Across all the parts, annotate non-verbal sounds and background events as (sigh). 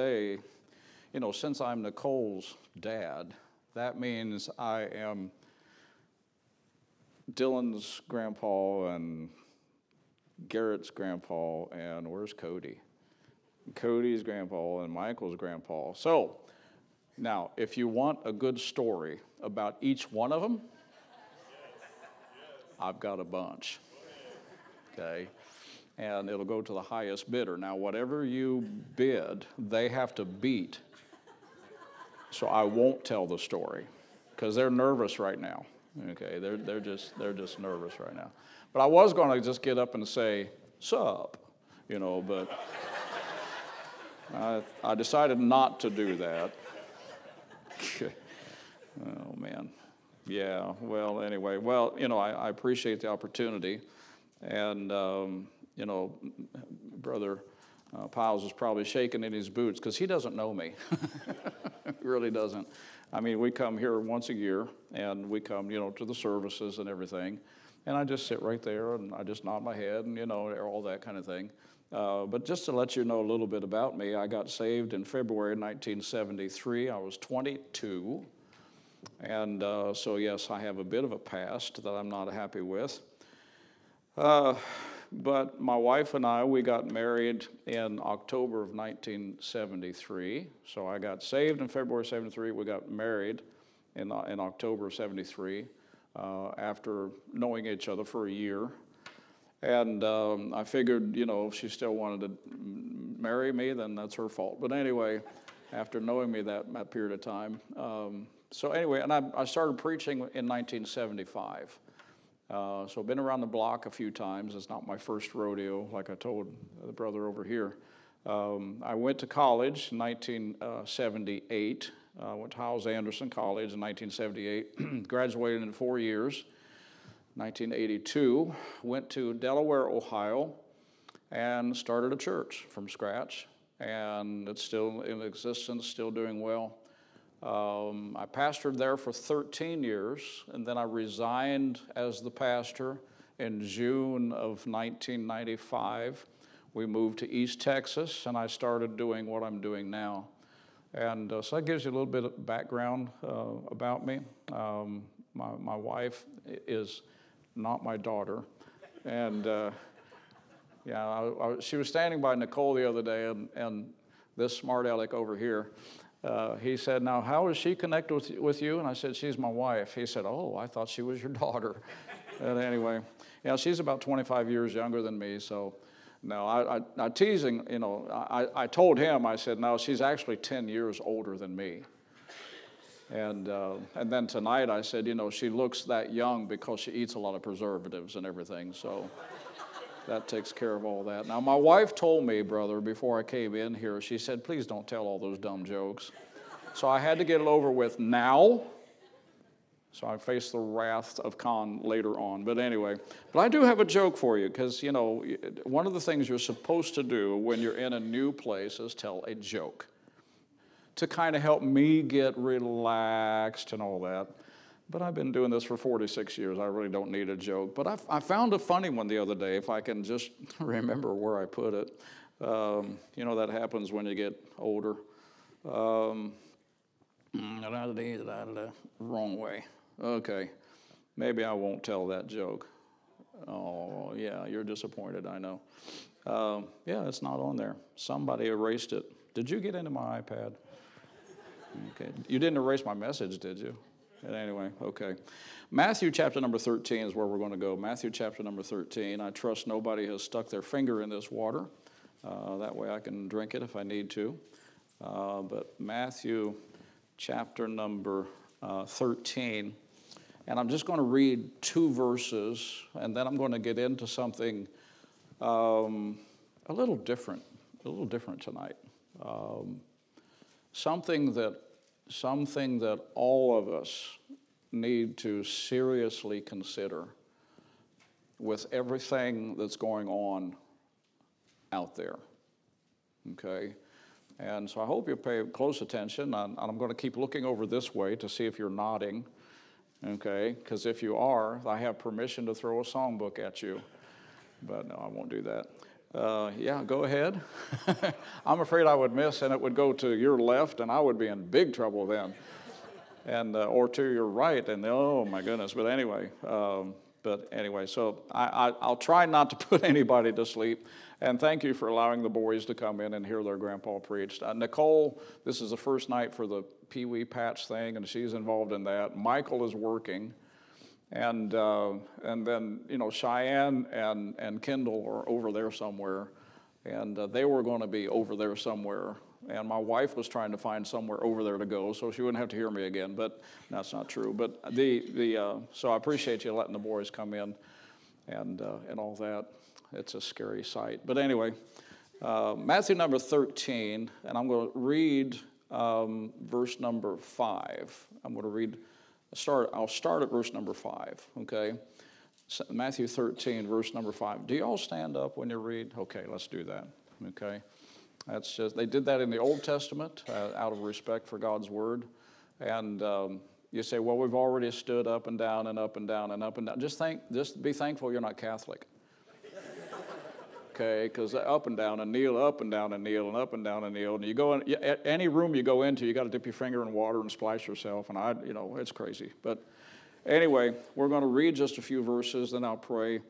say, you know, since I'm Nicole's dad, that means I am Dylan's grandpa and Garrett's grandpa, and where's Cody? Cody's grandpa and Michael's grandpa. So, now, if you want a good story about each one of them, I've got a bunch. Okay? And it'll go to the highest bidder. Now, whatever you bid, they have to beat. So I won't tell the story because they're nervous right now. Okay, they're, they're, just, they're just nervous right now. But I was going to just get up and say, sup, you know, but I, I decided not to do that. (laughs) oh, man. Yeah, well, anyway, well, you know, I, I appreciate the opportunity. And, um, you know, Brother uh, Piles is probably shaking in his boots because he doesn't know me. he (laughs) really doesn't. I mean, we come here once a year and we come, you know, to the services and everything. And I just sit right there and I just nod my head and, you know, all that kind of thing. Uh, but just to let you know a little bit about me, I got saved in February 1973. I was 22. And uh, so, yes, I have a bit of a past that I'm not happy with. Uh, but my wife and I, we got married in October of 1973. So I got saved in February 73. We got married in, in October of 73 uh, after knowing each other for a year. And um, I figured, you know, if she still wanted to marry me, then that's her fault. But anyway, after knowing me that, that period of time. Um, so anyway, and I, I started preaching in 1975. Uh, so I've been around the block a few times. It's not my first rodeo, like I told the brother over here. Um, I went to college in 1978. Uh, went to Hyles Anderson College in 1978. (clears throat) graduated in four years. 1982, went to Delaware, Ohio, and started a church from scratch. And it's still in existence, still doing well. Um, I pastored there for 13 years, and then I resigned as the pastor in June of 1995. We moved to East Texas, and I started doing what I'm doing now. And uh, so that gives you a little bit of background uh, about me. Um, my, my wife is not my daughter. And uh, yeah, I, I, she was standing by Nicole the other day, and, and this smart aleck over here uh, he said, Now, how is she connected with, with you? And I said, She's my wife. He said, Oh, I thought she was your (laughs) daughter. and anyway, yeah, she's about 25 years younger than me, so no, I, I, I teasing, you know, I, I told him, I said, No, she's actually 10 years older than me. And, uh, and then tonight I said, you know, she looks that young because she eats a lot of preservatives and everything. So that takes care of all that. Now, my wife told me, brother, before I came in here, she said, please don't tell all those dumb jokes. So I had to get it over with now. So I face the wrath of Khan later on. But anyway, but I do have a joke for you because, you know, one of the things you're supposed to do when you're in a new place is tell a joke to kind of help me get relaxed and all that. But I've been doing this for 46 years. I really don't need a joke. But I, I found a funny one the other day, if I can just (laughs) remember where I put it. Um, you know, that happens when you get older. Um, wrong way. Okay. Maybe I won't tell that joke. Oh, yeah, you're disappointed, I know. Um, yeah, it's not on there. Somebody erased it. Did you get into my iPad? Okay. You didn't erase my message, did you? But anyway, okay. Matthew chapter number 13 is where we're going to go. Matthew chapter number 13. I trust nobody has stuck their finger in this water. Uh, that way I can drink it if I need to. Uh, but Matthew chapter number uh, 13. And I'm just going to read two verses, and then I'm going to get into something um, a little different, a little different tonight. Um, something that something that all of us need to seriously consider with everything that's going on out there. Okay? And so I hope you pay close attention. And I'm going to keep looking over this way to see if you're nodding. Okay? Because if you are, I have permission to throw a songbook at you. But no, I won't do that. Uh, yeah, go ahead. (laughs) I'm afraid I would miss, and it would go to your left, and I would be in big trouble then. and uh, or to your right, and oh my goodness. But anyway, um, but anyway, so I, I, will try not to (laughs) put anybody to sleep. And thank you for allowing the boys to come in and hear their grandpa preach. Uh, Nicole, this is the first night for the Pee Wee Patch thing, and she's involved in that. Michael is working. And, uh, and then, you know, Cheyenne and, and Kendall are over there somewhere. And uh, they were going to be over there somewhere. And my wife was trying to find somewhere over there to go so she wouldn't have to hear me again. But that's not true. But the, the, uh, so I appreciate you letting the boys come in and, uh, and all that. It's a scary sight. But anyway, uh, Matthew number 13, and I'm going to read um, verse number 5. I'm going to read start, I'll start at verse number five, okay? Matthew 13, verse number five. Do you all stand up when you read? Okay, let's do that, okay? That's just, they did that in the Old Testament uh, out of respect for God's word. And um, you say, well, we've already stood up and down and up and down and up and down. Just think, just be thankful you're not Catholic okay? Because up and down and kneel, up and down and kneel, and up and down and kneel. And you go in any room you go into, you got to dip your finger in water and splash yourself. And I, you know, it's crazy. But anyway, we're going to read just a few verses, then I'll pray,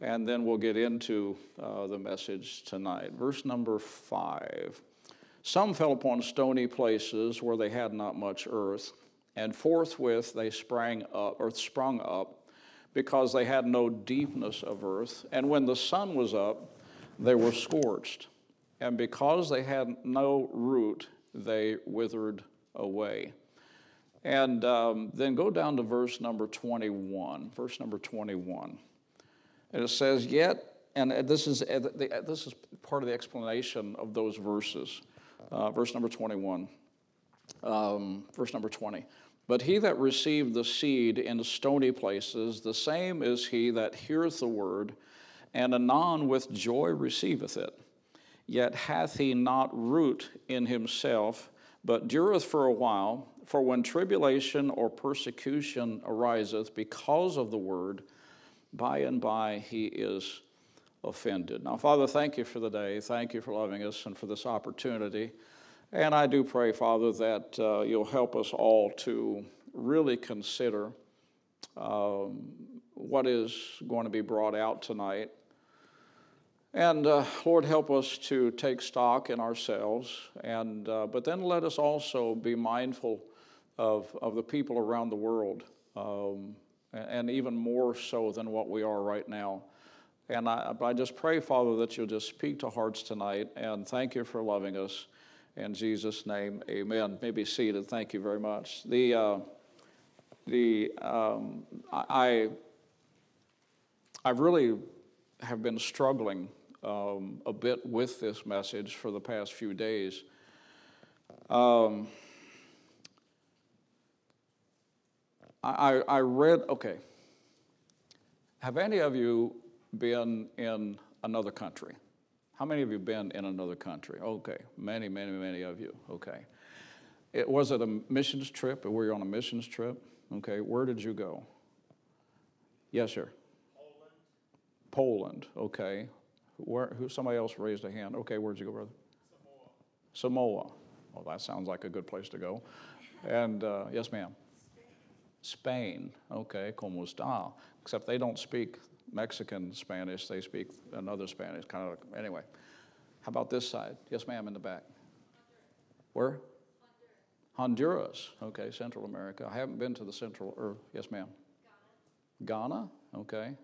and then we'll get into uh, the message tonight. Verse number five. Some fell upon stony places where they had not much earth, and forthwith they sprang up, or sprung up, because they had no deepness of earth. And when the sun was up, they were scorched. And because they had no root, they withered away. And um, then go down to verse number 21. Verse number 21. And it says, Yet, and this is, this is part of the explanation of those verses. Uh, verse number 21. Um, verse number 20. But he that received the seed in stony places, the same is he that heareth the word and anon with joy receiveth it. Yet hath he not root in himself, but dureth for a while. For when tribulation or persecution ariseth because of the word, by and by he is offended. Now, Father, thank you for the day. Thank you for loving us and for this opportunity. And I do pray, Father, that uh, you'll help us all to really consider um, what is going to be brought out tonight and uh, Lord, help us to take stock in ourselves, and, uh, but then let us also be mindful of, of the people around the world, um, and even more so than what we are right now. And I, I just pray, Father, that you'll just speak to hearts tonight, and thank you for loving us. In Jesus' name, amen. May be seated. Thank you very much. The, uh, the, um, I, I really have been struggling um, a bit with this message for the past few days. Um, I, I read, okay. Have any of you been in another country? How many of you been in another country? Okay, many, many, many of you. Okay. It, was it a missions trip? Were you on a missions trip? Okay, where did you go? Yes, sir. Poland. Poland, okay. Where, who, somebody else raised a hand. Okay, where'd you go, brother? Samoa. Samoa. Well, that sounds like a good place to go. And uh, yes, ma'am. Spain. Okay, como está? Except they don't speak Mexican Spanish, they speak another Spanish, kind of, anyway. How about this side? Yes, ma'am, in the back. Where? Honduras. Okay, Central America. I haven't been to the Central, or, yes, ma'am. Ghana. Ghana? Okay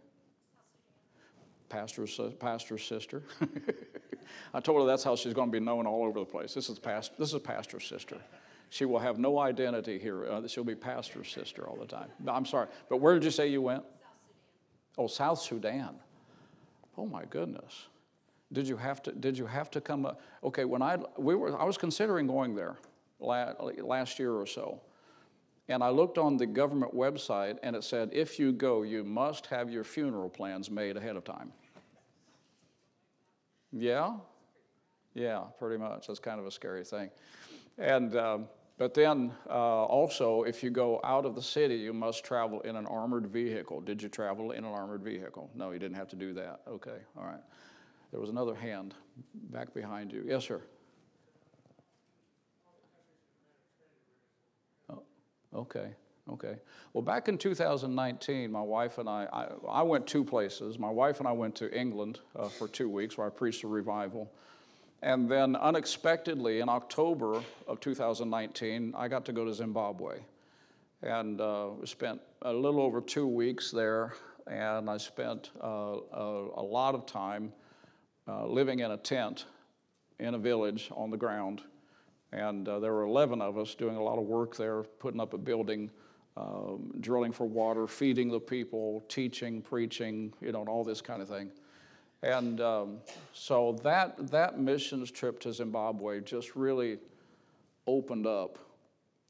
pastor's, pastor's sister. I told her that's how she's going to be known all over the place. This is, past, this is pastor's sister. She will have no identity here. Uh, she'll be pastor's sister all the time. I'm sorry, but where did you say you went? Oh, South Sudan. Oh my goodness. Did you have to? Did you have to come? Up? Okay, when I we were, I was considering going there last year or so, and I looked on the government website and it said, if you go, you must have your funeral plans made ahead of time. Yeah? Yeah, pretty much. That's kind of a scary thing. And, um, but then uh, also, if you go out of the city, you must travel in an armored vehicle. Did you travel in an armored vehicle? No, you didn't have to do that. Okay, all right. There was another hand back behind you. Yes, sir. Okay, okay. Well, back in 2019, my wife and I, I, I went two places. My wife and I went to England uh, for two weeks where I preached a revival. And then unexpectedly, in October of 2019, I got to go to Zimbabwe. And uh, spent a little over two weeks there, and I spent uh, a, a, lot of time uh, living in a tent in a village on the ground. And uh, there were 11 of us doing a lot of work there, putting up a building, um, drilling for water, feeding the people, teaching, preaching, you know, and all this kind of thing. And um, so that, that missions trip to Zimbabwe just really opened up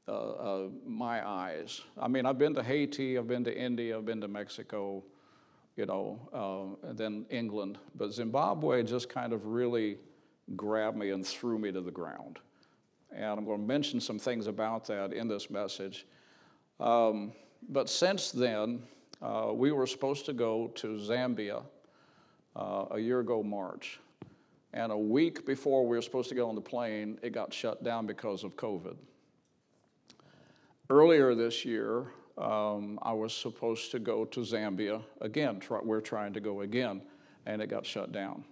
uh, uh, my eyes. I mean, I've been to Haiti, I've been to India, I've been to Mexico, you know, uh, then England. But Zimbabwe just kind of really grabbed me and threw me to the ground. And I'm going to mention some things about that in this message. Um, but since then, uh, we were supposed to go to Zambia uh, a year ago, March. And a week before we were supposed to get on the plane, it got shut down because of COVID. Earlier this year, um, I was supposed to go to Zambia again. Try, we're trying to go again, and it got shut down.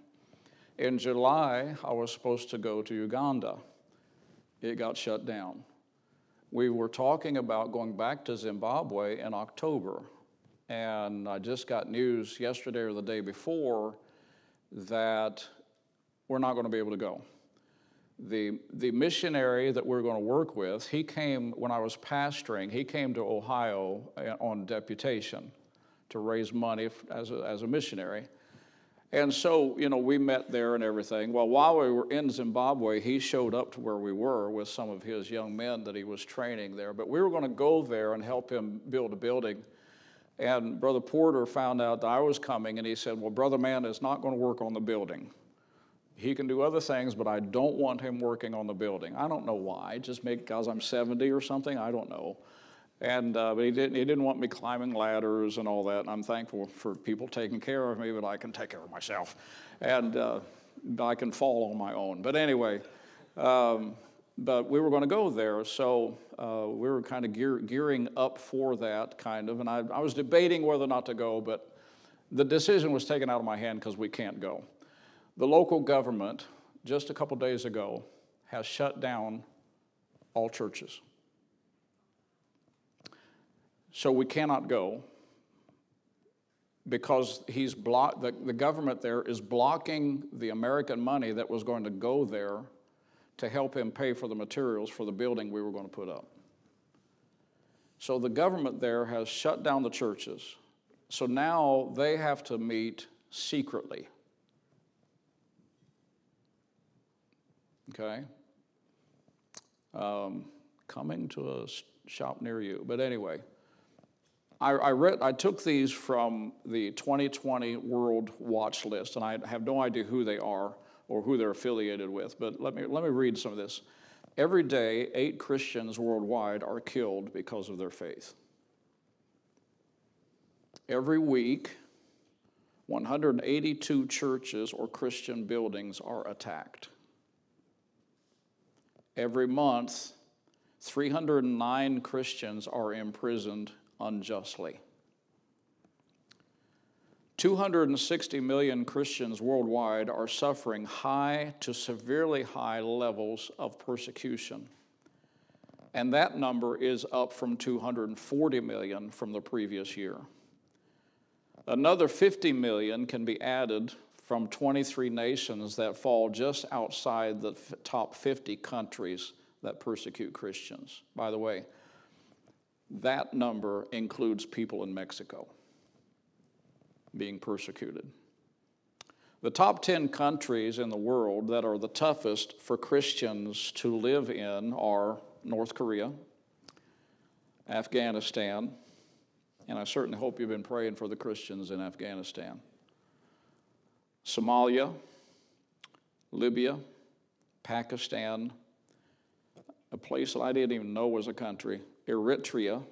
In July, I was supposed to go to Uganda. It got shut down. We were talking about going back to Zimbabwe in October, and I just got news yesterday or the day before that we're not going to be able to go. The, the missionary that we're going to work with, he came when I was pastoring, he came to Ohio uh, on deputation to raise money as a, as a missionary. And so, you know, we met there and everything. Well, while we were in Zimbabwe, he showed up to where we were with some of his young men that he was training there. But we were going to go there and help him build a building and Brother Porter found out that I was coming, and he said, Well, Brother Man is not going to work on the building. He can do other things, but I don't want him working on the building. I don't know why, just because I'm 70 or something, I don't know. And uh, but he didn't, he didn't want me climbing ladders and all that. And I'm thankful for people taking care of me, but I can take care of myself. And uh, I can fall on my own. But anyway, um, but we were going to go there, so uh, we were kind of gear, gearing up for that, kind of. And I, I was debating whether or not to go, but the decision was taken out of my hand because we can't go. The local government, just a couple days ago, has shut down all churches. So we cannot go because he's block, the, the government there is blocking the American money that was going to go there to help him pay for the materials for the building we were going to put up. So the government there has shut down the churches. So now they have to meet secretly. Okay? Um, coming to a shop near you. But anyway, I, I, read, I took these from the 2020 World Watch List, and I have no idea who they are or who they're affiliated with. But let me, let me read some of this. Every day, eight Christians worldwide are killed because of their faith. Every week, 182 churches or Christian buildings are attacked. Every month, 309 Christians are imprisoned unjustly. 260 million Christians worldwide are suffering high to severely high levels of persecution. And that number is up from 240 million from the previous year. Another 50 million can be added from 23 nations that fall just outside the top 50 countries that persecute Christians. By the way, that number includes people in Mexico being persecuted. The top 10 countries in the world that are the toughest for Christians to live in are North Korea, Afghanistan, and I certainly hope you've been praying for the Christians in Afghanistan, Somalia, Libya, Pakistan, a place that I didn't even know was a country, Eritrea,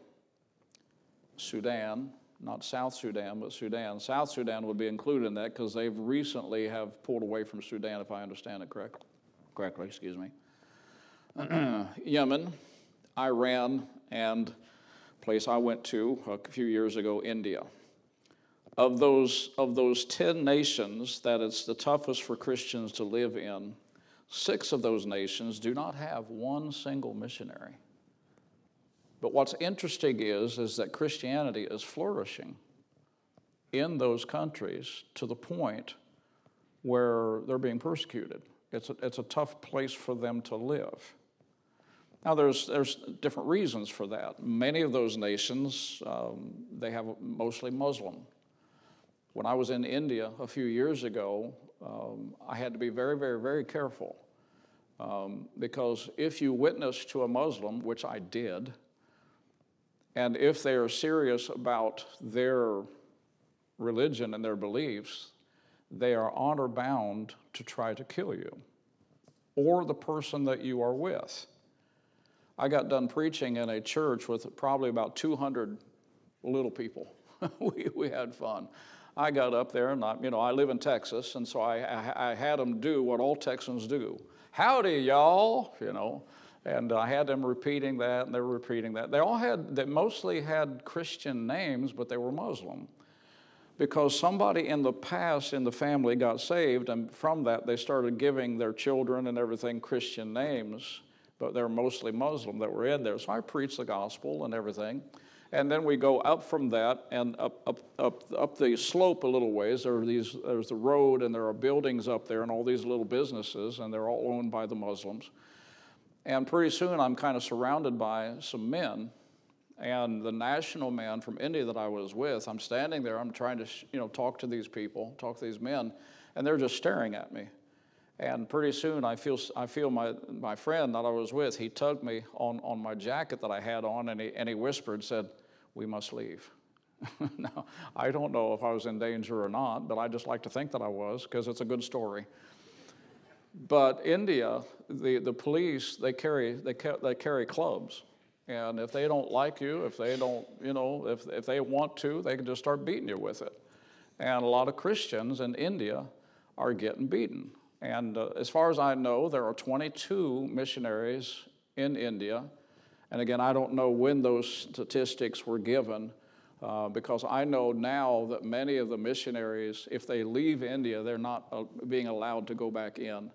Sudan, not South Sudan, but Sudan. South Sudan would be included in that because they've recently have pulled away from Sudan, if I understand it correct, correctly. Excuse me. (clears throat) Yemen, Iran, and place I went to a few years ago, India. Of those, of those 10 nations that it's the toughest for Christians to live in, six of those nations do not have one single missionary. But what's interesting is, is that Christianity is flourishing in those countries to the point where they're being persecuted. It's a, it's a tough place for them to live. Now, there's, there's different reasons for that. Many of those nations, um, they have mostly Muslim. When I was in India a few years ago, um, I had to be very, very, very careful um, because if you witness to a Muslim, which I did, and if they are serious about their religion and their beliefs, they are honor bound to try to kill you or the person that you are with. I got done preaching in a church with probably about 200 little people. (laughs) we, we had fun. I got up there, and I, you know, I live in Texas, and so I, I, I had them do what all Texans do. Howdy, y'all, you know. And I had them repeating that, and they were repeating that. They all had, they mostly had Christian names, but they were Muslim. Because somebody in the past in the family got saved, and from that they started giving their children and everything Christian names but they're mostly Muslim that were in there. So I preached the gospel and everything. And then we go up from that and up, up, up, up the slope a little ways. There are these, there's the road and there are buildings up there and all these little businesses, and they're all owned by the Muslims. And pretty soon I'm kind of surrounded by some men. And the national man from India that I was with, I'm standing there, I'm trying to you know, talk to these people, talk to these men, and they're just staring at me. And pretty soon I feel, I feel my, my friend that I was with, he tugged me on, on my jacket that I had on and he, and he whispered, said, we must leave. (laughs) now, I don't know if I was in danger or not, but I just like to think that I was because it's a good story. But India, the, the police, they carry, they, ca- they carry clubs. And if they don't like you, if they don't, you know, if, if they want to, they can just start beating you with it. And a lot of Christians in India are getting beaten. And uh, as far as I know, there are 22 missionaries in India. And again, I don't know when those statistics were given uh, because I know now that many of the missionaries, if they leave India, they're not uh, being allowed to go back in.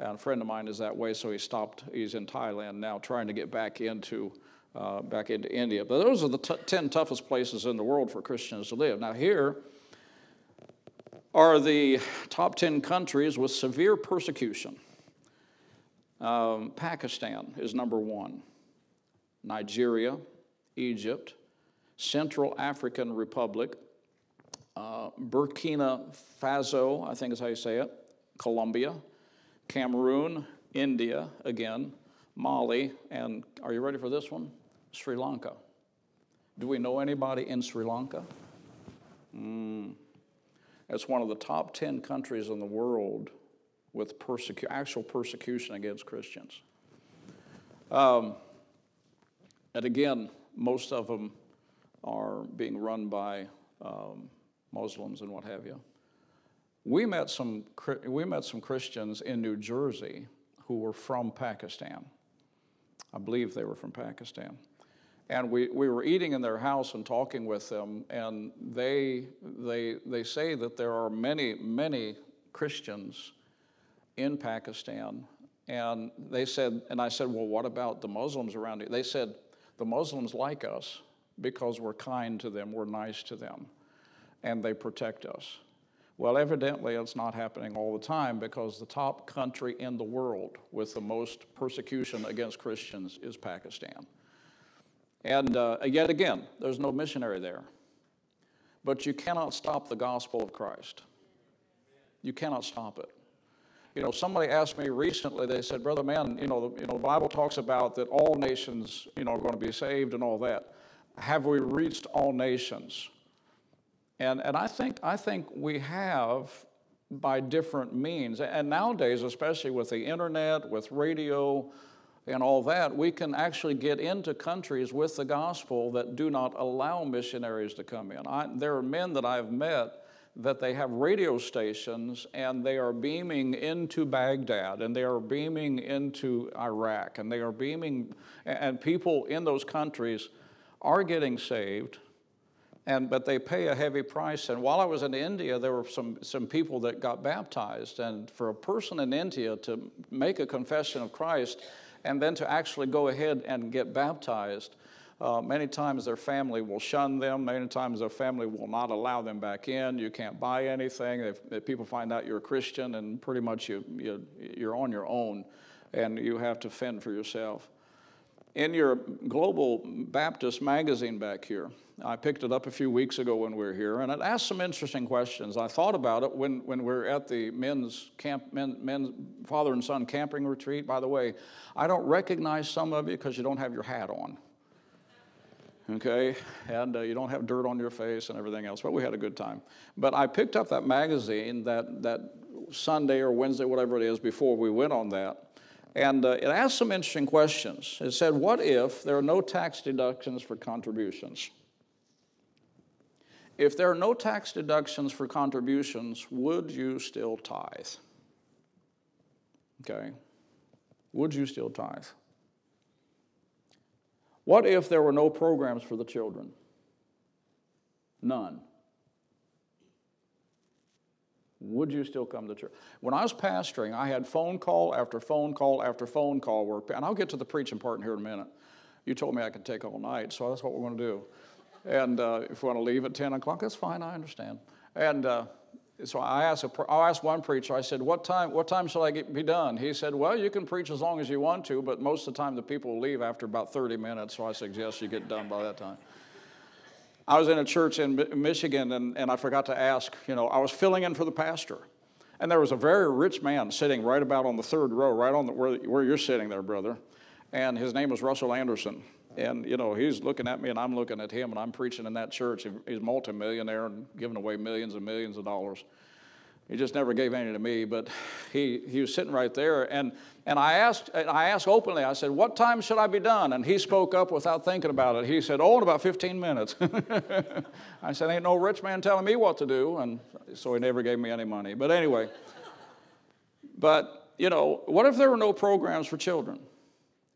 And a friend of mine is that way, so he stopped. He's in Thailand now, trying to get back into uh, back into India. But those are the t- ten toughest places in the world for Christians to live. Now here are the top 10 countries with severe persecution. Um, Pakistan is number one, Nigeria, Egypt, Central African Republic, uh, Burkina Faso, I think is how you say it, Colombia, Cameroon, India, again, Mali, and are you ready for this one? Sri Lanka. Do we know anybody in Sri Lanka? Mm. It's one of the top 10 countries in the world with persecu- actual persecution against Christians. Um, and again, most of them are being run by um, Muslims and what have you. We met, some, we met some Christians in New Jersey who were from Pakistan. I believe they were from Pakistan. And we, we were eating in their house and talking with them, and they, they, they say that there are many, many Christians in Pakistan. And they said, and I said, well, what about the Muslims around you? They said, the Muslims like us because we're kind to them, we're nice to them, and they protect us. Well, evidently, it's not happening all the time because the top country in the world with the most persecution against Christians is Pakistan. And uh, yet again, there's no missionary there. But you cannot stop the gospel of Christ. You cannot stop it. You know, somebody asked me recently, they said, Brother Man, you know, the, you know, the Bible talks about that all nations, you know, are going to be saved and all that. Have we reached all nations? And, and I, think, I think we have by different means. And nowadays, especially with the internet, with radio, and all that, we can actually get into countries with the gospel that do not allow missionaries to come in. I, there are men that I've met that they have radio stations and they are beaming into Baghdad and they are beaming into Iraq and they are beaming, and people in those countries are getting saved. And, but they pay a heavy price. And while I was in India, there were some, some people that got baptized. And for a person in India to make a confession of Christ and then to actually go ahead and get baptized, uh, many times their family will shun them. Many times their family will not allow them back in. You can't buy anything. If, if people find out you're a Christian, and pretty much you, you, you're on your own and you have to fend for yourself. In your Global Baptist magazine back here, I picked it up a few weeks ago when we were here, and it asked some interesting questions. I thought about it when, when we are at the men's camp, men, men's father and son camping retreat. By the way, I don't recognize some of you because you don't have your hat on okay? And uh, you don't have dirt on your face and everything else, but we had a good time. But I picked up that magazine that, that Sunday or Wednesday, whatever it is, before we went on that. And uh, it asked some interesting questions. It said, What if there are no tax deductions for contributions? If there are no tax deductions for contributions, would you still tithe? Okay. Would you still tithe? What if there were no programs for the children? None. Would you still come to church? When I was pastoring, I had phone call after phone call after phone call, where, and I'll get to the preaching part in here in a minute. You told me I could take all night, so that's what we're going to do. And uh, if we want to leave at 10 o'clock, that's fine, I understand. And uh, so I asked, a, I asked one preacher, I said, what time, what time shall I get, be done? He said, well, you can preach as long as you want to, but most of the time the people leave after about 30 minutes, so I suggest you get done by that time. I was in a church in Michigan, and, and I forgot to ask, you know, I was filling in for the pastor. And there was a very rich man sitting right about on the third row, right on the, where, where you're sitting there, brother. And his name was Russell Anderson. And, you know, he's looking at me and I'm looking at him and I'm preaching in that church. He's multimillionaire and giving away millions and millions of dollars. He just never gave any to me, but he, he was sitting right there. And, and I, asked, I asked openly, I said, What time should I be done? And he spoke up without thinking about it. He said, Oh, in about 15 minutes. (laughs) I said, Ain't no rich man telling me what to do. And so he never gave me any money. But anyway, but, you know, what if there were no programs for children?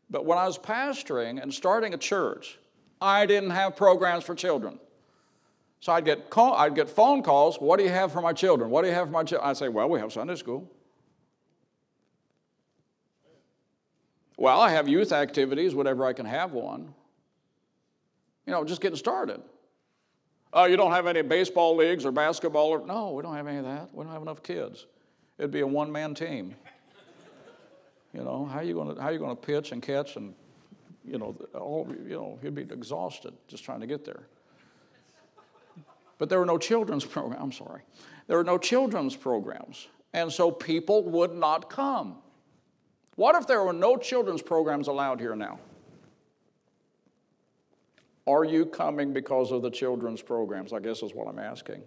But when I was pastoring and starting a church, I didn't have programs for children. So I'd get, call, I'd get phone calls, what do you have for my children? What do you have for my children? I'd say, well, we have Sunday school. Well, I have youth activities, whatever I can have one. You know, just getting started. Oh, you don't have any baseball leagues or basketball? Or, no, we don't have any of that. We don't have enough kids. It'd be a one man team. You know, how are you going to pitch and catch and you know all you know he'd be exhausted just trying to get there. But there were no children's (laughs) programs. I'm sorry, there were no children's programs, and so people would not come. What if there were no children's programs allowed here now? Are you coming because of the children's programs? I guess is what I'm asking.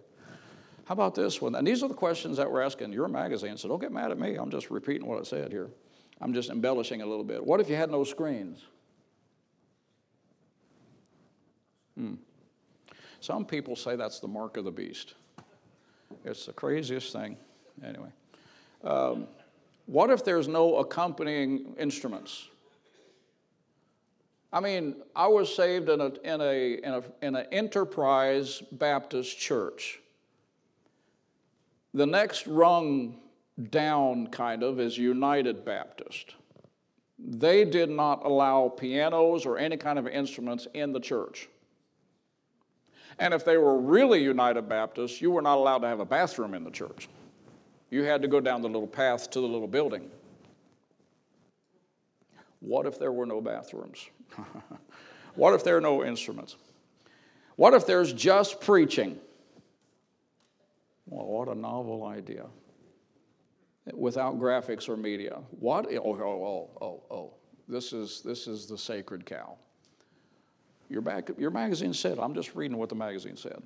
How about this one? And these are the questions that we're asking your magazine, so don't get mad at me. I'm just repeating what I said here. I'm just embellishing a little bit. What if you had no screens? Hmm. Some people say that's the mark of the beast. It's the craziest thing. Anyway, um, what if there's no accompanying instruments? I mean, I was saved in, a, in, a, in, a, in an enterprise Baptist church. The next rung down, kind of, is United Baptist. They did not allow pianos or any kind of instruments in the church. And if they were really United Baptists, you were not allowed to have a bathroom in the church. You had to go down the little path to the little building. What if there were no bathrooms? (laughs) what if there are no instruments? What if there's just preaching? Well, what a novel idea without graphics or media. What? Oh, oh, oh, oh, oh. This is, this is the sacred cow. Your, back, your magazine said, I'm just reading what the magazine said.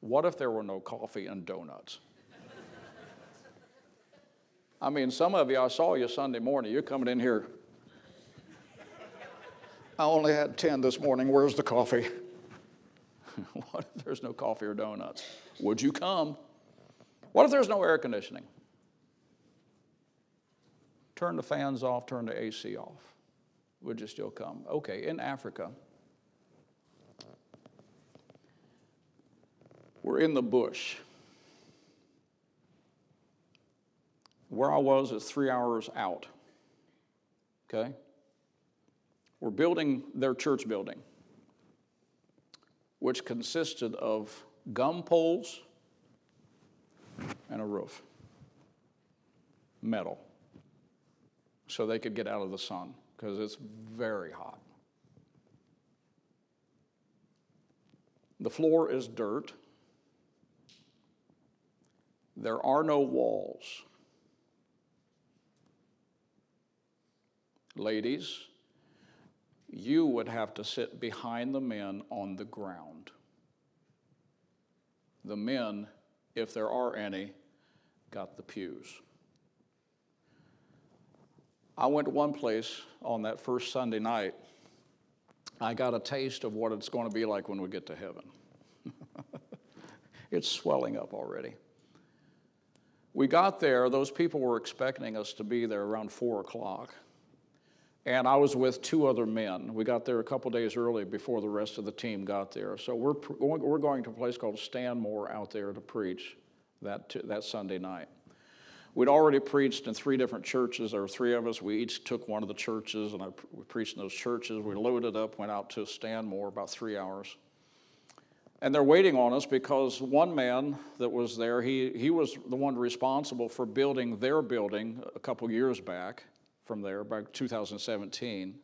What if there were no coffee and donuts? I mean, some of you, I saw you Sunday morning, you're coming in here. I only had 10 this morning. Where's the coffee? (laughs) what if there's no coffee or donuts? Would you come? What if there's no air conditioning? Turn the fans off, turn the AC off. Would you still come? Okay, in Africa, we're in the bush. Where I was is three hours out. Okay? We're building their church building, which consisted of gum poles and a roof, metal, so they could get out of the sun because it's very hot. The floor is dirt. There are no walls. Ladies, you would have to sit behind the men on the ground. The men, if there are any, got the pews. I went to one place on that first Sunday night. I got a taste of what it's going to be like when we get to heaven. (laughs) it's swelling up already. We got there, those people were expecting us to be there around four o'clock. And I was with two other men. We got there a couple days early before the rest of the team got there. So we're, we're going to a place called Stanmore out there to preach that, that Sunday night. We'd already preached in three different churches. There were three of us. We each took one of the churches, and I, we preached in those churches. We loaded up, went out to Stanmore about three hours. And they're waiting on us because one man that was there, he, he was the one responsible for building their building a couple years back from there, by 2017.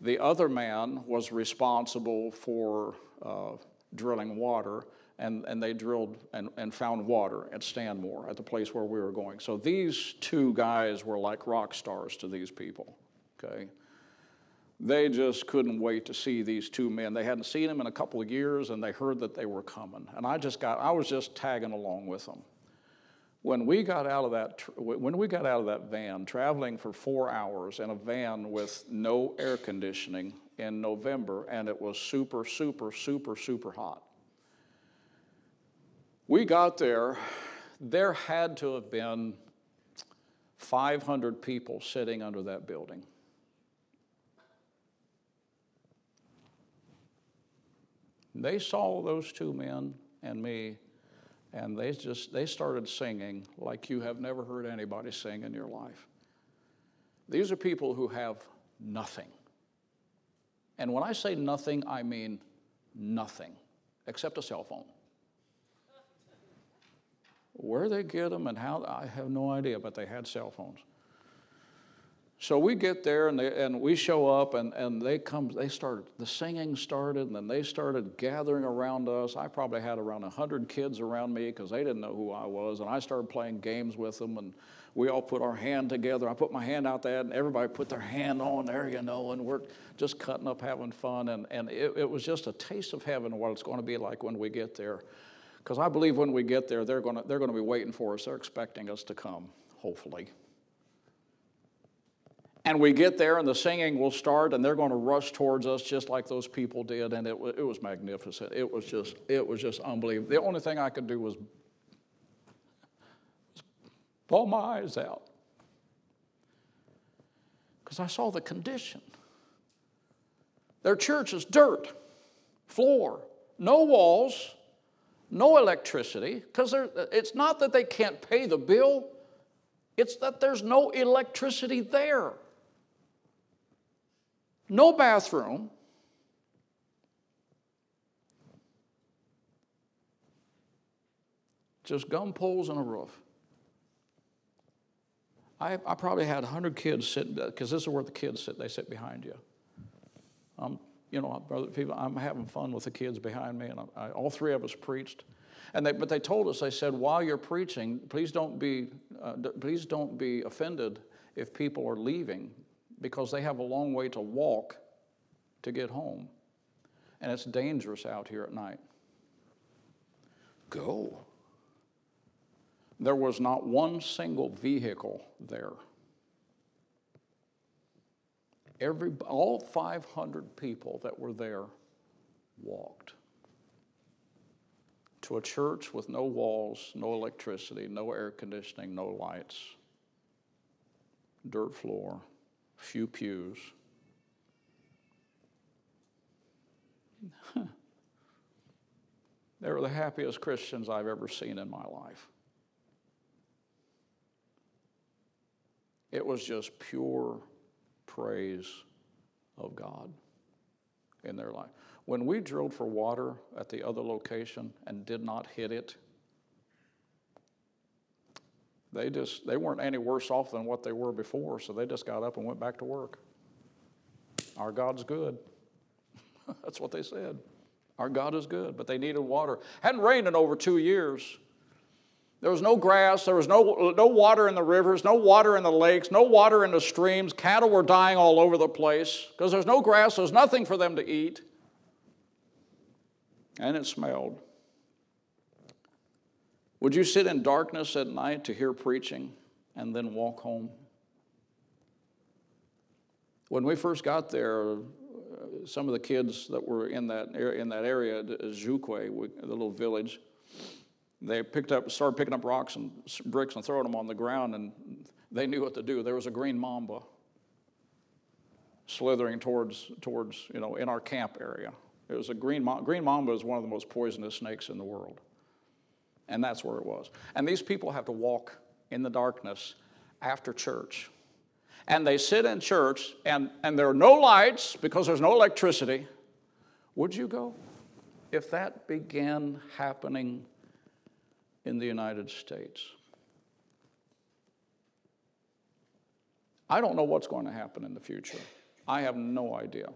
The other man was responsible for uh, drilling water and, and they drilled and, and found water at Stanmore, at the place where we were going. So these two guys were like rock stars to these people, okay? They just couldn't wait to see these two men. They hadn't seen them in a couple of years, and they heard that they were coming. And I just got, I was just tagging along with them. When we got out of that, when we got out of that van, traveling for four hours in a van with no air conditioning in November, and it was super, super, super, super hot. We got there, there had to have been 500 people sitting under that building. They saw those two men and me, and they just they started singing like you have never heard anybody sing in your life. These are people who have nothing. And when I say nothing, I mean nothing except a cell phone. Where they get them and how, I have no idea, but they had cell phones. So we get there and, they, and we show up and, and they come, they started, the singing started and then they started gathering around us. I probably had around 100 kids around me because they didn't know who I was. And I started playing games with them and we all put our hand together. I put my hand out there and everybody put their hand on there, you know, and we're just cutting up, having fun. And, and it, it was just a taste of heaven, what it's going to be like when we get there. Because I believe when we get there, they're going to, they're going to be waiting for us. They're expecting us to come, hopefully. And we get there, and the singing will start, and they're going to rush towards us just like those people did, and it, was, it was magnificent. It was just, it was just unbelievable. The only thing I could do was, pull my eyes out because I saw the condition. Their church is dirt, floor, no walls, no electricity, because it's not that they can't pay the bill, it's that there's no electricity there. No bathroom. Just gum poles and a roof. I, I probably had 100 kids sitting, because this is where the kids sit, they sit behind you. Um, you know, brother, people, I'm having fun with the kids behind me, and I, all three of us preached. And they, but they told us, they said, while you're preaching, please don't be, uh, please don't be offended if people are leaving, because they have a long way to walk to get home, and it's dangerous out here at night. Go. There was not one single vehicle there. Every, all 500 people that were there walked to a church with no walls, no electricity, no air conditioning, no lights, dirt floor, few pews. they were the happiest Christians I've ever seen in my life. It was just pure praise of God in their life. When we drilled for water at the other location and did not hit it, they just they weren't any worse off than what they were before, so they just got up and went back to work. Our God's good. (laughs) That's what they said. Our God is good, but they needed water. Hadn't rained in over two years. There was no grass, there was no, no water in the rivers, no water in the lakes, no water in the streams. Cattle were dying all over the place because there's no grass, there's nothing for them to eat and it smelled. Would you sit in darkness at night to hear preaching and then walk home? When we first got there, some of the kids that were in that area, in that area, Zhukwe, the little village, they picked up, started picking up rocks and bricks and throwing them on the ground, and they knew what to do. There was a green mamba slithering towards, towards you know, in our camp area. It was a green, mamba, green mamba is one of the most poisonous snakes in the world. And that's where it was. And these people have to walk in the darkness after church. And they sit in church, and, and there are no lights because there's no electricity. Would you go? If that began happening in the United States, I don't know what's going to happen in the future. I have no idea.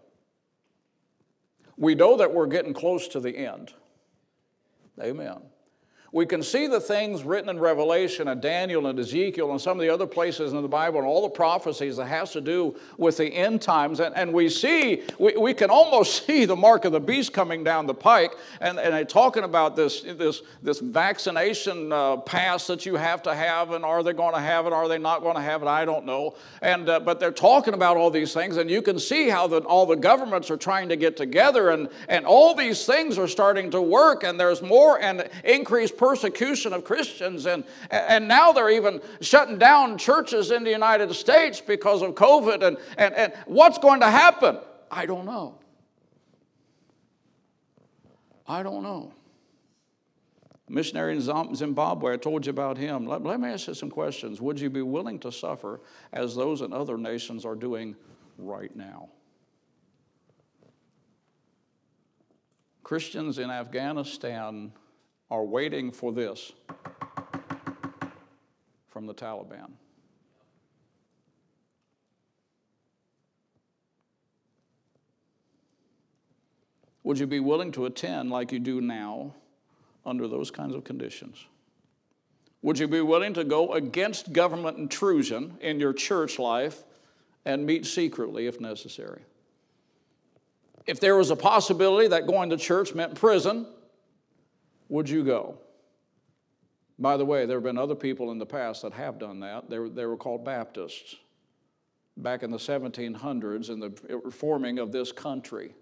We know that we're getting close to the end. Amen. We can see the things written in Revelation and Daniel and Ezekiel and some of the other places in the Bible and all the prophecies that has to do with the end times. And, and we see, we, we can almost (laughs) see the mark of the beast coming down the pike. And, and talking about this, this, this vaccination uh, pass that you have to have. And are they going to have it? Are they not going to have it? I don't know. And, uh, but they're talking about all these things. And you can see how the, all the governments are trying to get together. And, and all these things are starting to work. And there's more and increased persecution of Christians. And, and now they're even shutting down churches in the United States because of COVID. And, and, and what's going to happen? I don't know. I don't know. missionary in Zimbabwe, I told you about him. Let, let me ask you some questions. Would you be willing to suffer as those in other nations are doing right now? Christians in Afghanistan are waiting for this from the Taliban. Would you be willing to attend like you do now under those kinds of conditions? Would you be willing to go against government intrusion in your church life and meet secretly if necessary? If there was a possibility that going to church meant prison, would you go? By the way, there have been other people in the past that have done that. They were, they were called Baptists back in the 1700s in the reforming of this country.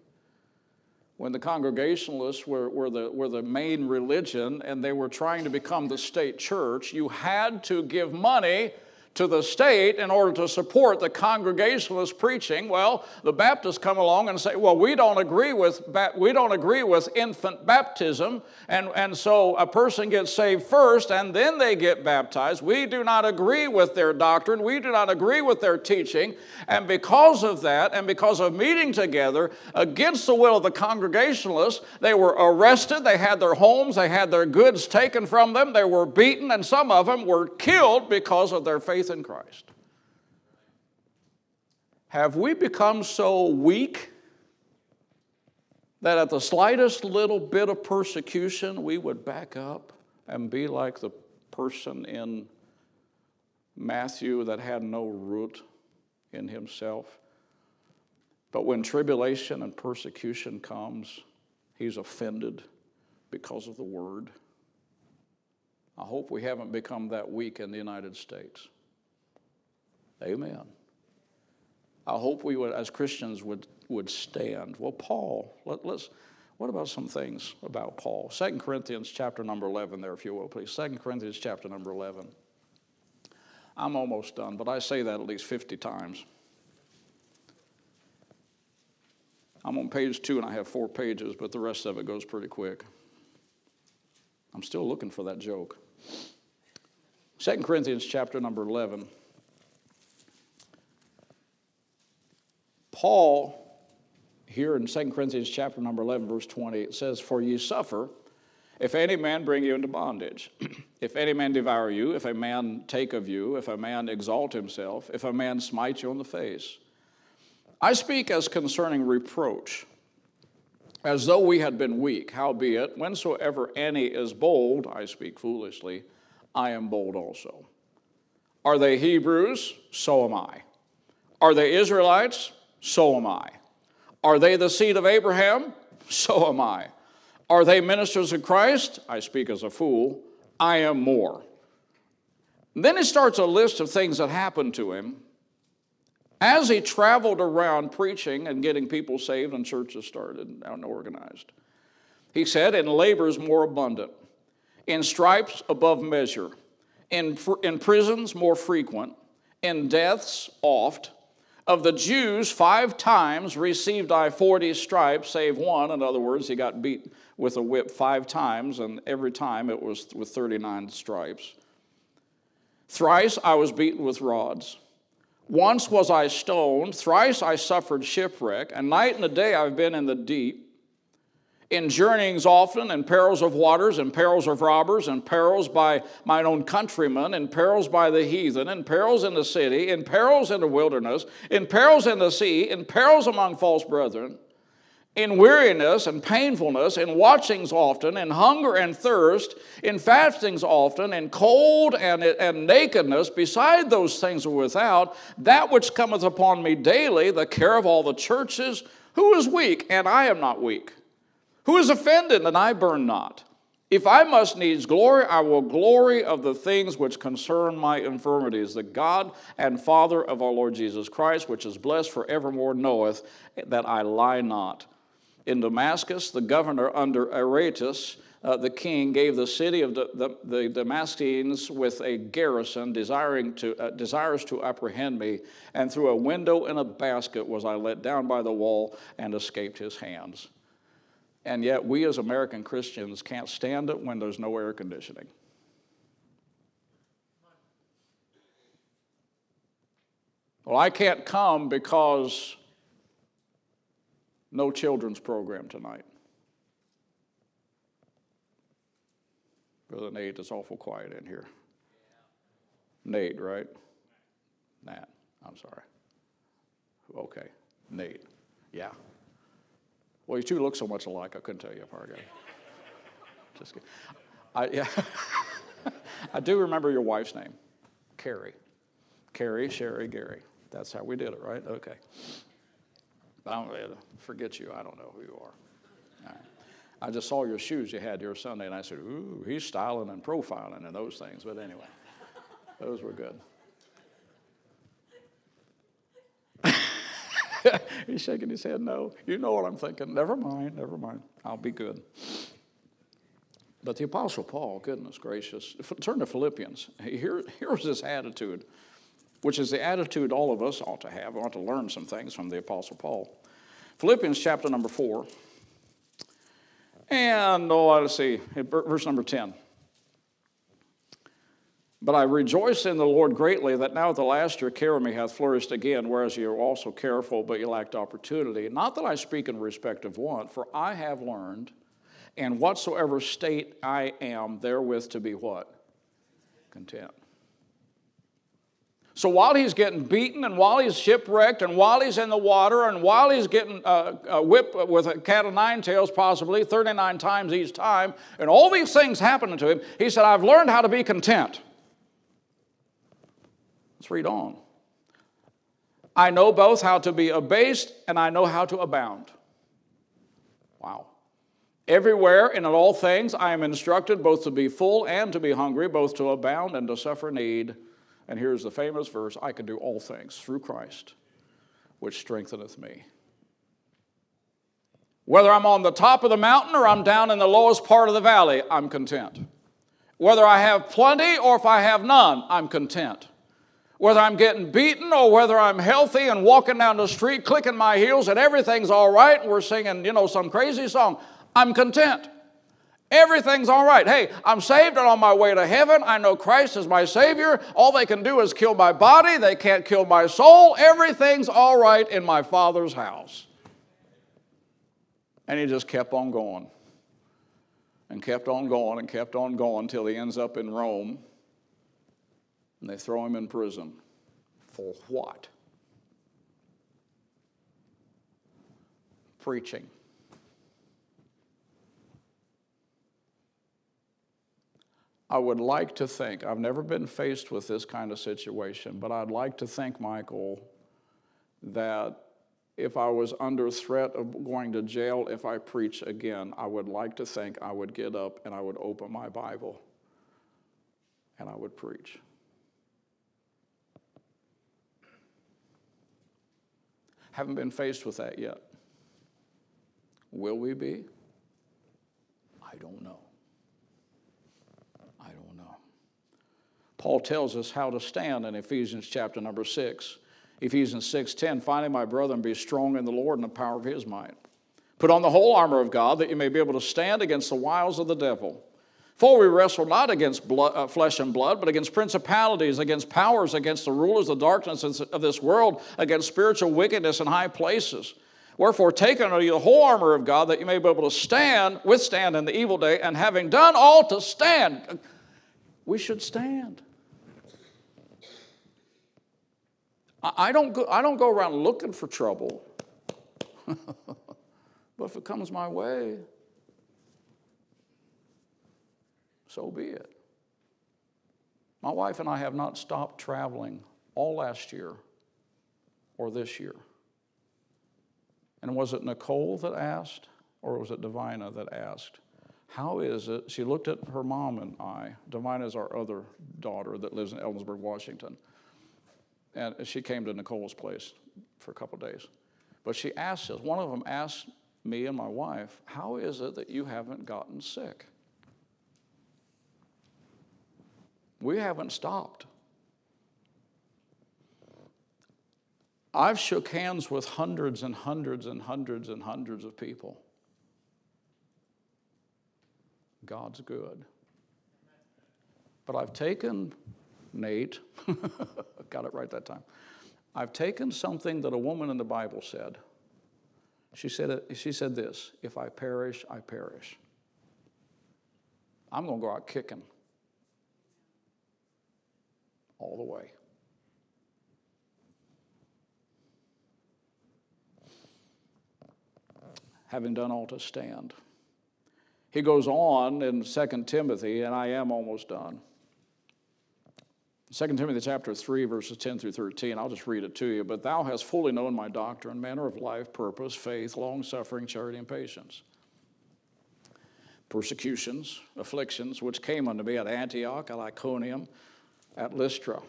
When the Congregationalists were, were, the, were the main religion and they were trying to become the state church, you had to give money to the state in order to support the Congregationalist preaching. Well, the Baptists come along and say, well, we don't agree with, we don't agree with infant baptism, and, and so a person gets saved first and then they get baptized. We do not agree with their doctrine. We do not agree with their teaching. And because of that, and because of meeting together against the will of the Congregationalists, they were arrested, they had their homes, they had their goods taken from them, they were beaten, and some of them were killed because of their faith faith in Christ. Have we become so weak that at the slightest little bit of persecution we would back up and be like the person in Matthew that had no root in himself? But when tribulation and persecution comes, he's offended because of the word. I hope we haven't become that weak in the United States. Amen. I hope we would, as Christians, would, would stand. Well, Paul, let, us what about some things about Paul? 2 Corinthians chapter number 11 there, if you will, please. 2 Corinthians chapter number 11. I'm almost done, but I say that at least 50 times. I'm on page two and I have four pages, but the rest of it goes pretty quick. I'm still looking for that joke. 2 Corinthians chapter number 11. Paul here in 2 Corinthians chapter number 11, verse 20, it says, For you suffer if any man bring you into bondage, (clears throat) if any man devour you, if a man take of you, if a man exalt himself, if a man smite you on the face. I speak as concerning reproach, as though we had been weak. Howbeit, whensoever any is bold, I speak foolishly, I am bold also. Are they Hebrews? So am I. Are they Israelites? So am I. Are they the seed of Abraham? So am I. Are they ministers of Christ? I speak as a fool. I am more. then he starts a list of things that happened to him as he traveled around preaching and getting people saved and churches started and organized. He said, In labors more abundant, in stripes above measure, in, in prisons more frequent, in deaths oft, of the Jews, five times received I 40 stripes, save one. In other words, he got beat with a whip five times, and every time it was with 39 stripes. Thrice I was beaten with rods. Once was I stoned. Thrice I suffered shipwreck. And night and a day I've been in the deep in journeyings often, in perils of waters, in perils of robbers, in perils by mine own countrymen, in perils by the heathen, in perils in the city, in perils in the wilderness, in perils in the sea, in perils among false brethren, in weariness and painfulness, in watchings often, in hunger and thirst, in fastings often, in cold and, and nakedness, beside those things without, that which cometh upon me daily, the care of all the churches, who is weak, and I am not weak. Who is offended, and I burn not? If I must needs glory, I will glory of the things which concern my infirmities. The God and Father of our Lord Jesus Christ, which is blessed forevermore, knoweth that I lie not. In Damascus, the governor under Aretas, uh, the king, gave the city of the, the, the Damascenes with a garrison, desiring to, uh, desirous to apprehend me. And through a window in a basket was I let down by the wall and escaped his hands. And yet, we as American Christians can't stand it when there's no air conditioning. Well, I can't come because no children's program tonight. Brother Nate, it's awful quiet in here. Nate, right? Nat, I'm sorry. Okay, Nate. Yeah. Well, you two look so much alike, I couldn't tell you apart. Eh? Just kidding. I, yeah. (laughs) I do remember your wife's name, Carrie. Carrie, Sherry, Gary. That's how we did it, right? Okay. I don't eh, forget you. I don't know who you are. I just saw your shoes you had here Sunday, and I said, "Ooh, he's styling and profiling and those things." But anyway, those were good. (laughs) He's shaking his head, no. You know what I'm thinking. Never mind, never mind. I'll be good. But the Apostle Paul, goodness gracious, turn to Philippians. Here, here's his attitude, which is the attitude all of us ought to have. We ought to learn some things from the Apostle Paul. Philippians chapter number 4. And, oh, let's see, verse number 10. But I rejoice in the Lord greatly that now at the last your care of me hath flourished again, whereas you are also careful, but you lacked opportunity. Not that I speak in respect of want, for I have learned, in whatsoever state I am, therewith to be what? Content. So while he's getting beaten, and while he's shipwrecked, and while he's in the water, and while he's getting uh, uh, whipped with a cat of nine tails, possibly 39 times each time, and all these things happening to him, he said, I've learned how to be content. Let's read on. I know both how to be abased and I know how to abound. Wow. Everywhere and in all things I am instructed both to be full and to be hungry, both to abound and to suffer need. And here's the famous verse I can do all things through Christ, which strengtheneth me. Whether I'm on the top of the mountain or I'm down in the lowest part of the valley, I'm content. Whether I have plenty or if I have none, I'm content. Whether I'm getting beaten or whether I'm healthy and walking down the street clicking my heels and everything's all right and we're singing, you know, some crazy song, I'm content. Everything's all right. Hey, I'm saved and on my way to heaven. I know Christ is my Savior. All they can do is kill my body, they can't kill my soul. Everything's all right in my Father's house. And he just kept on going and kept on going and kept on going until he ends up in Rome. And they throw him in prison. For what? Preaching. I would like to think, I've never been faced with this kind of situation, but I'd like to think, Michael, that if I was under threat of going to jail if I preach again, I would like to think I would get up and I would open my Bible and I would preach. Haven't been faced with that yet. Will we be? I don't know. I don't know. Paul tells us how to stand in Ephesians chapter number 6. Ephesians 6:10, finally, my brethren, be strong in the Lord and the power of his might. Put on the whole armor of God that you may be able to stand against the wiles of the devil. For we wrestle not against blood, uh, flesh and blood, but against principalities, against powers, against the rulers of the darkness of this world, against spiritual wickedness in high places. Wherefore, take unto you the whole armor of God, that you may be able to stand, withstand in the evil day, and having done all to stand, we should stand. I don't go, I don't go around looking for trouble. (laughs) but if it comes my way, so be it. My wife and I have not stopped traveling all last year or this year. And was it Nicole that asked, or was it Divina that asked? How is it? She looked at her mom and I. Divina is our other daughter that lives in Ellensburg, Washington. And she came to Nicole's place for a couple days. But she asked us, one of them asked me and my wife, How is it that you haven't gotten sick? We haven't stopped. I've shook hands with hundreds and hundreds and hundreds and hundreds of people. God's good. But I've taken Nate, (laughs) got it right that time. I've taken something that a woman in the Bible said. She said, she said this If I perish, I perish. I'm going to go out kicking all the way. Having done all to stand. He goes on in 2 Timothy, and I am almost done. 2 Timothy chapter 3, verses 10 through 13, I'll just read it to you. But thou hast fully known my doctrine, manner of life, purpose, faith, long suffering, charity, and patience. Persecutions, afflictions, which came unto me at Antioch, at Iconium, at Lystra.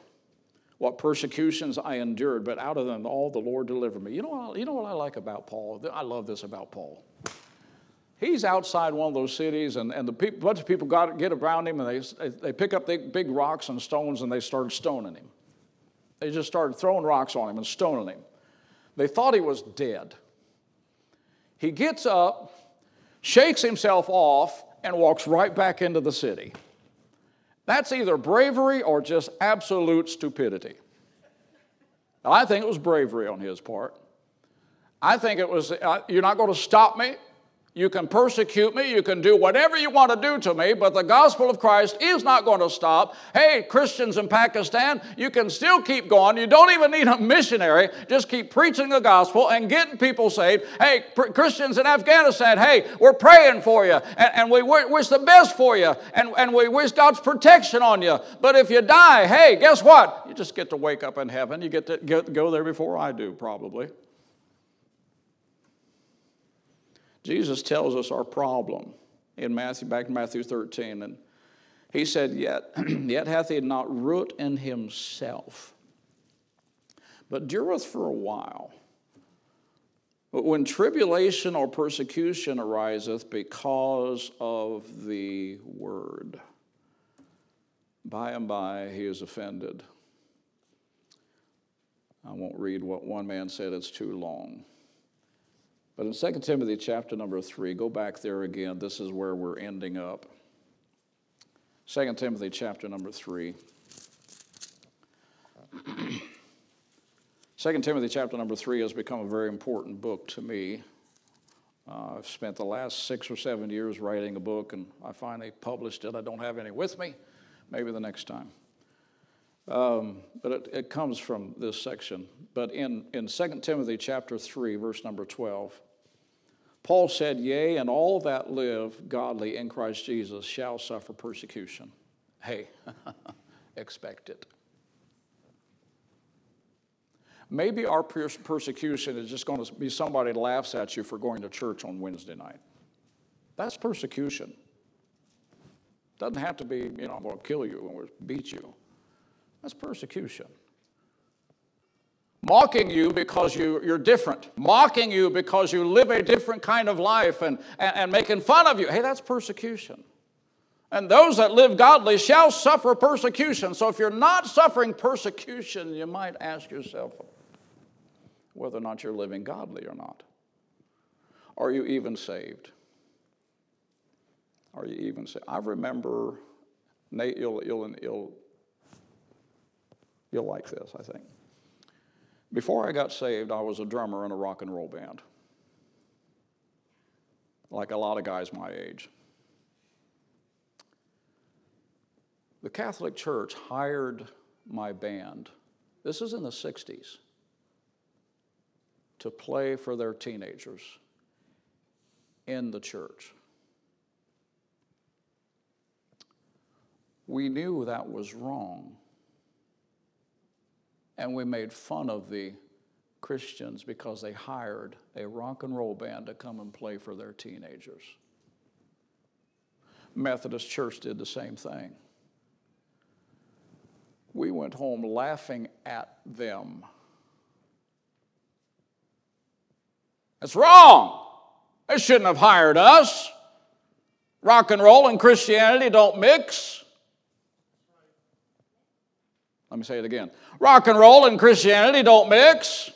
What persecutions I endured, but out of them all the Lord delivered me. You know what, you know what I like about Paul? I love this about Paul. He's outside one of those cities, and, and the pe- bunch of people got, get around him, and they, they pick up the big rocks and stones, and they started stoning him. They just started throwing rocks on him and stoning him. They thought he was dead. He gets up, shakes himself off, and walks right back into the city. That's either bravery or just absolute stupidity. I think it was bravery on his part. I think it was, uh, you're not going to stop me. You can persecute me, you can do whatever you want to do to me, but the gospel of Christ is not going to stop. Hey, Christians in Pakistan, you can still keep going. You don't even need a missionary. Just keep preaching the gospel and getting people saved. Hey, Christians in Afghanistan, hey, we're praying for you and, and we wish the best for you and, and we wish God's protection on you. But if you die, hey, guess what? You just get to wake up in heaven. You get to get, go there before I do, probably. Jesus tells us our problem in Matthew, back in Matthew 13. And he said, Yet, (clears throat) yet hath he not root in himself, but dureth for a while. But when tribulation or persecution ariseth because of the word, by and by he is offended. I won't read what one man said, it's too long. But in 2 Timothy chapter number 3, go back there again. This is where we're ending up. 2 Timothy chapter number 3. (clears throat) 2 Timothy chapter number 3 has become a very important book to me. Uh, I've spent the last six or seven years writing a book, and I finally published it. I don't have any with me. Maybe the next time. Um, but it, it, comes from this section. But in, in 2 Timothy chapter 3, verse number 12, Paul said, Yea, and all that live godly in Christ Jesus shall suffer persecution. Hey, (laughs) expect it. Maybe our persecution is just going to be somebody laughs at you for going to church on Wednesday night. That's persecution. Doesn't have to be, you know, I'm going to kill you or beat you. That's persecution. Mocking you because you, you're different. Mocking you because you live a different kind of life and, and, and making fun of you. Hey, that's persecution. And those that live godly shall suffer persecution. So if you're not suffering persecution, you might ask yourself, whether or not you're living godly or not. Are you even saved? Are you even saved? I remember, Nate, you'll, you'll, you'll, you'll like this, I think. Before I got saved, I was a drummer in a rock and roll band, like a lot of guys my age. The Catholic Church hired my band. This is in the 60s to play for their teenagers in the church. We knew that was wrong. And we made fun of the Christians because they hired a rock and roll band to come and play for their teenagers. Methodist Church did the same thing. We went home laughing at them That's wrong. They shouldn't have hired us. Rock and roll and Christianity don't mix. Let me say it again. Rock and roll and Christianity don't mix.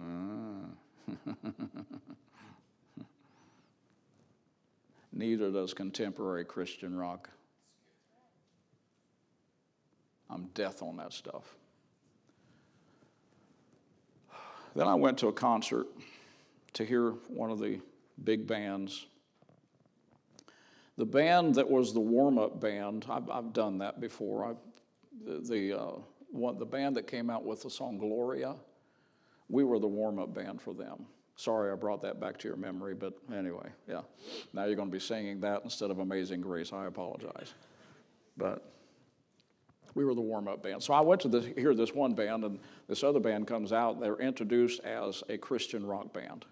Mm. (laughs) Neither does contemporary Christian rock. I'm death on that stuff. Then I went to a concert to hear one of the big bands. The band that was the warm up band, I've, I've, done that before. I, the, the, uh, one, the band that came out with the song Gloria, we were the warm up band for them. Sorry I brought that back to your memory, but anyway, yeah. Now you're going to be singing that instead of Amazing Grace. I apologize. But we were the warm up band. So I went to the, hear this one band, and this other band comes out. They're introduced as a Christian rock band.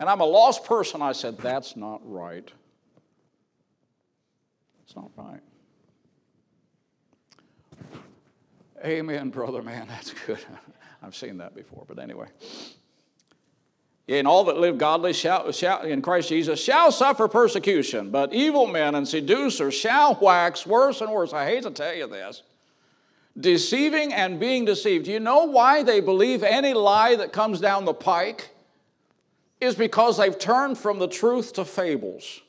And I'm a lost person. I said, That's not right. It's not right. Amen, brother, man. (laughs) That's good. I've seen that before, but anyway. And all that live godly shall, shall, in Christ Jesus shall suffer persecution, but evil men and seducers shall wax worse and worse. I hate to tell you this deceiving and being deceived. You know why they believe any lie that comes down the pike? Is because they've turned from the truth to fables.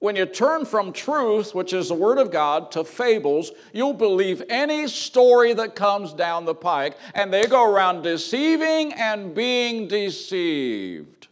When you turn from truth, which is the Word of God, to fables, you'll believe any story that comes down the pike, and they go around deceiving and being deceived.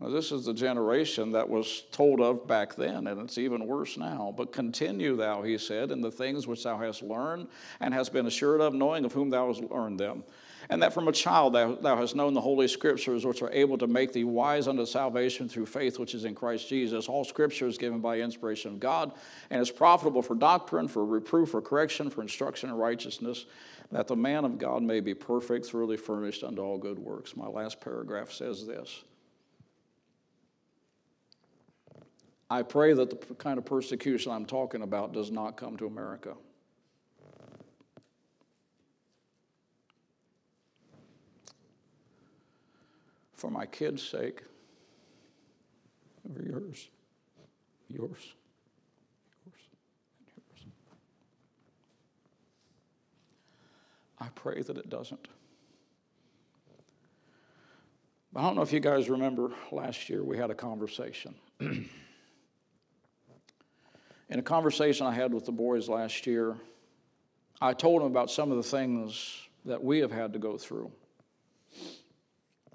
Now, this is the generation that was told of back then, and it's even worse now. But continue thou, he said, in the things which thou hast learned and hast been assured of, knowing of whom thou hast learned them. And that from a child thou, thou hast known the Holy Scriptures, which are able to make thee wise unto salvation through faith which is in Christ Jesus. All Scripture is given by inspiration of God, and is profitable for doctrine, for reproof, for correction, for instruction in righteousness, that the man of God may be perfect, thoroughly furnished unto all good works. My last paragraph says this. I pray that the kind of persecution I'm talking about does not come to America. For my kids' sake, for yours, yours, yours, and yours. I pray that it doesn't. I don't know if you guys remember last year we had a conversation. (clears throat) In a conversation I had with the boys last year, I told them about some of the things that we have had to go through.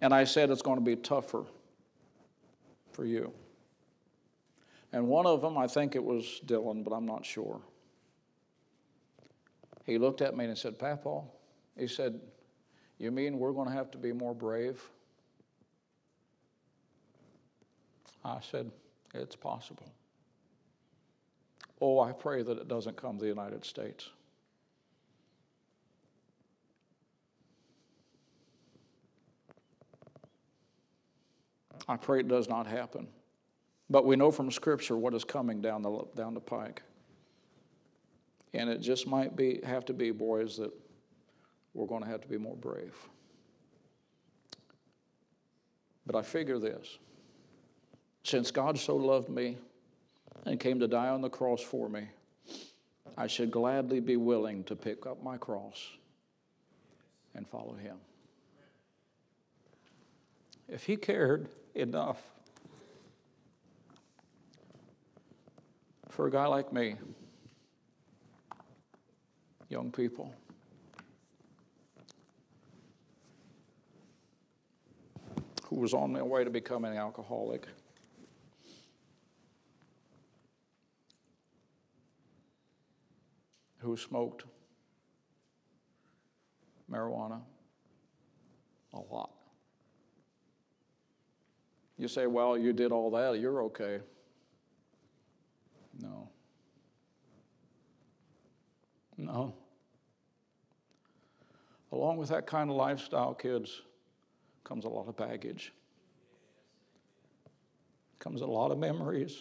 And I said it's going to be tougher for you. And one of them, I think it was Dylan, but I'm not sure. He looked at me and said, Papa, he said, You mean we're going to have to be more brave? I said, It's possible. Oh, I pray that it doesn't come to the United States. I pray it does not happen. But we know from Scripture what is coming down the, down the pike. And it just might be, have to be, boys, that we're going to have to be more brave. But I figure this since God so loved me and came to die on the cross for me, I should gladly be willing to pick up my cross and follow him. If he cared, enough for a guy like me, young people. Who was on their way to becoming an alcoholic. Who smoked marijuana a lot. You say, well, you did all that, you're okay. No. No. Along with that kind of lifestyle, kids, comes a lot of baggage. Comes a lot of memories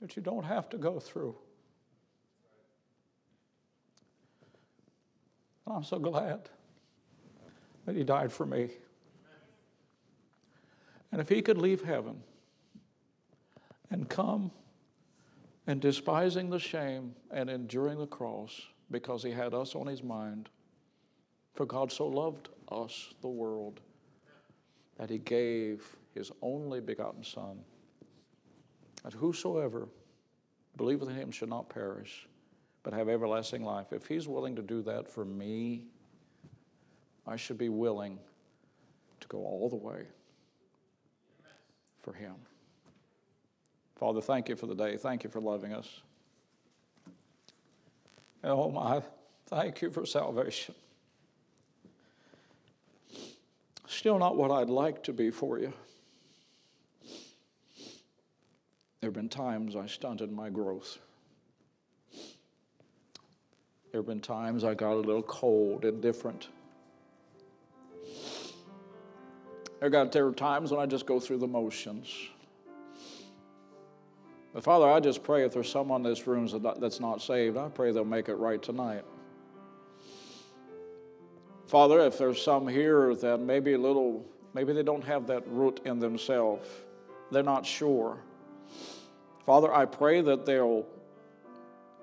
that you don't have to go through. I'm so glad that He died for me. And if he could leave heaven and come and despising the shame and enduring the cross because he had us on his mind, for God so loved us, the world, that he gave his only begotten Son, that whosoever believeth in him should not perish, but have everlasting life. If he's willing to do that for me, I should be willing to go all the way for him. Father, thank you for the day. Thank you for loving us. And oh my, thank you for salvation. Still not what I'd like to be for you. There have been times I stunted my growth. There have been times I got a little cold, indifferent. There, got, there are times when I just go through the motions. But Father, I just pray if there's someone in this room that's not saved, I pray they'll make it right tonight. Father, if there's some here that maybe a little, maybe they don't have that root in themselves, they're not sure. Father, I pray that they'll,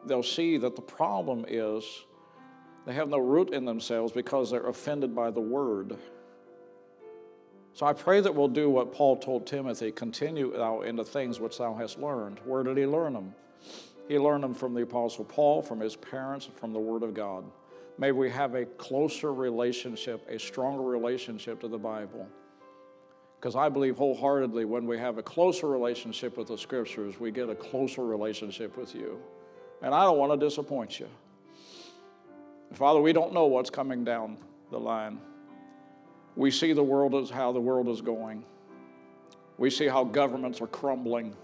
they'll see that the problem is they have no root in themselves because they're offended by the word. So I pray that we'll do what Paul told Timothy continue thou in the things which thou hast learned. Where did he learn them? He learned them from the Apostle Paul, from his parents, from the Word of God. May we have a closer relationship, a stronger relationship to the Bible. Because I believe wholeheartedly when we have a closer relationship with the Scriptures, we get a closer relationship with you. And I don't want to disappoint you. Father, we don't know what's coming down the line. We see the world as how the world is going. We see how governments are crumbling.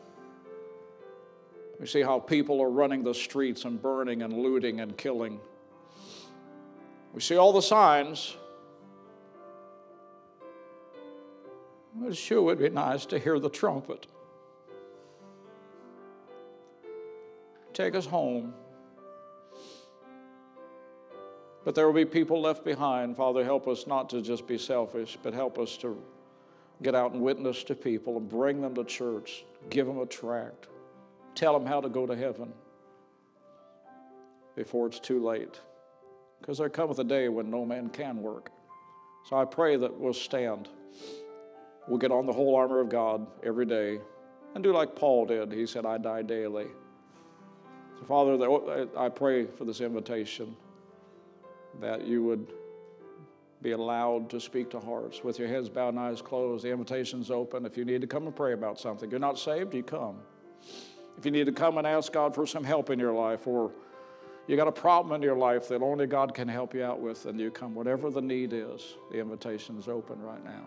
We see how people are running the streets and burning and looting and killing. We see all the signs. It sure would be nice to hear the trumpet. Take us home. But there will be people left behind. Father, help us not to just be selfish, but help us to get out and witness to people and bring them to church, give them a tract, tell them how to go to heaven before it's too late. Because there cometh a day when no man can work. So I pray that we'll stand. We'll get on the whole armor of God every day and do like Paul did. He said, I die daily. So, Father, I pray for this invitation that you would be allowed to speak to hearts with your heads bowed and eyes closed. The invitation's open. If you need to come and pray about something, you're not saved, you come. If you need to come and ask God for some help in your life, or you got a problem in your life that only God can help you out with, then you come. Whatever the need is, the invitation is open right now.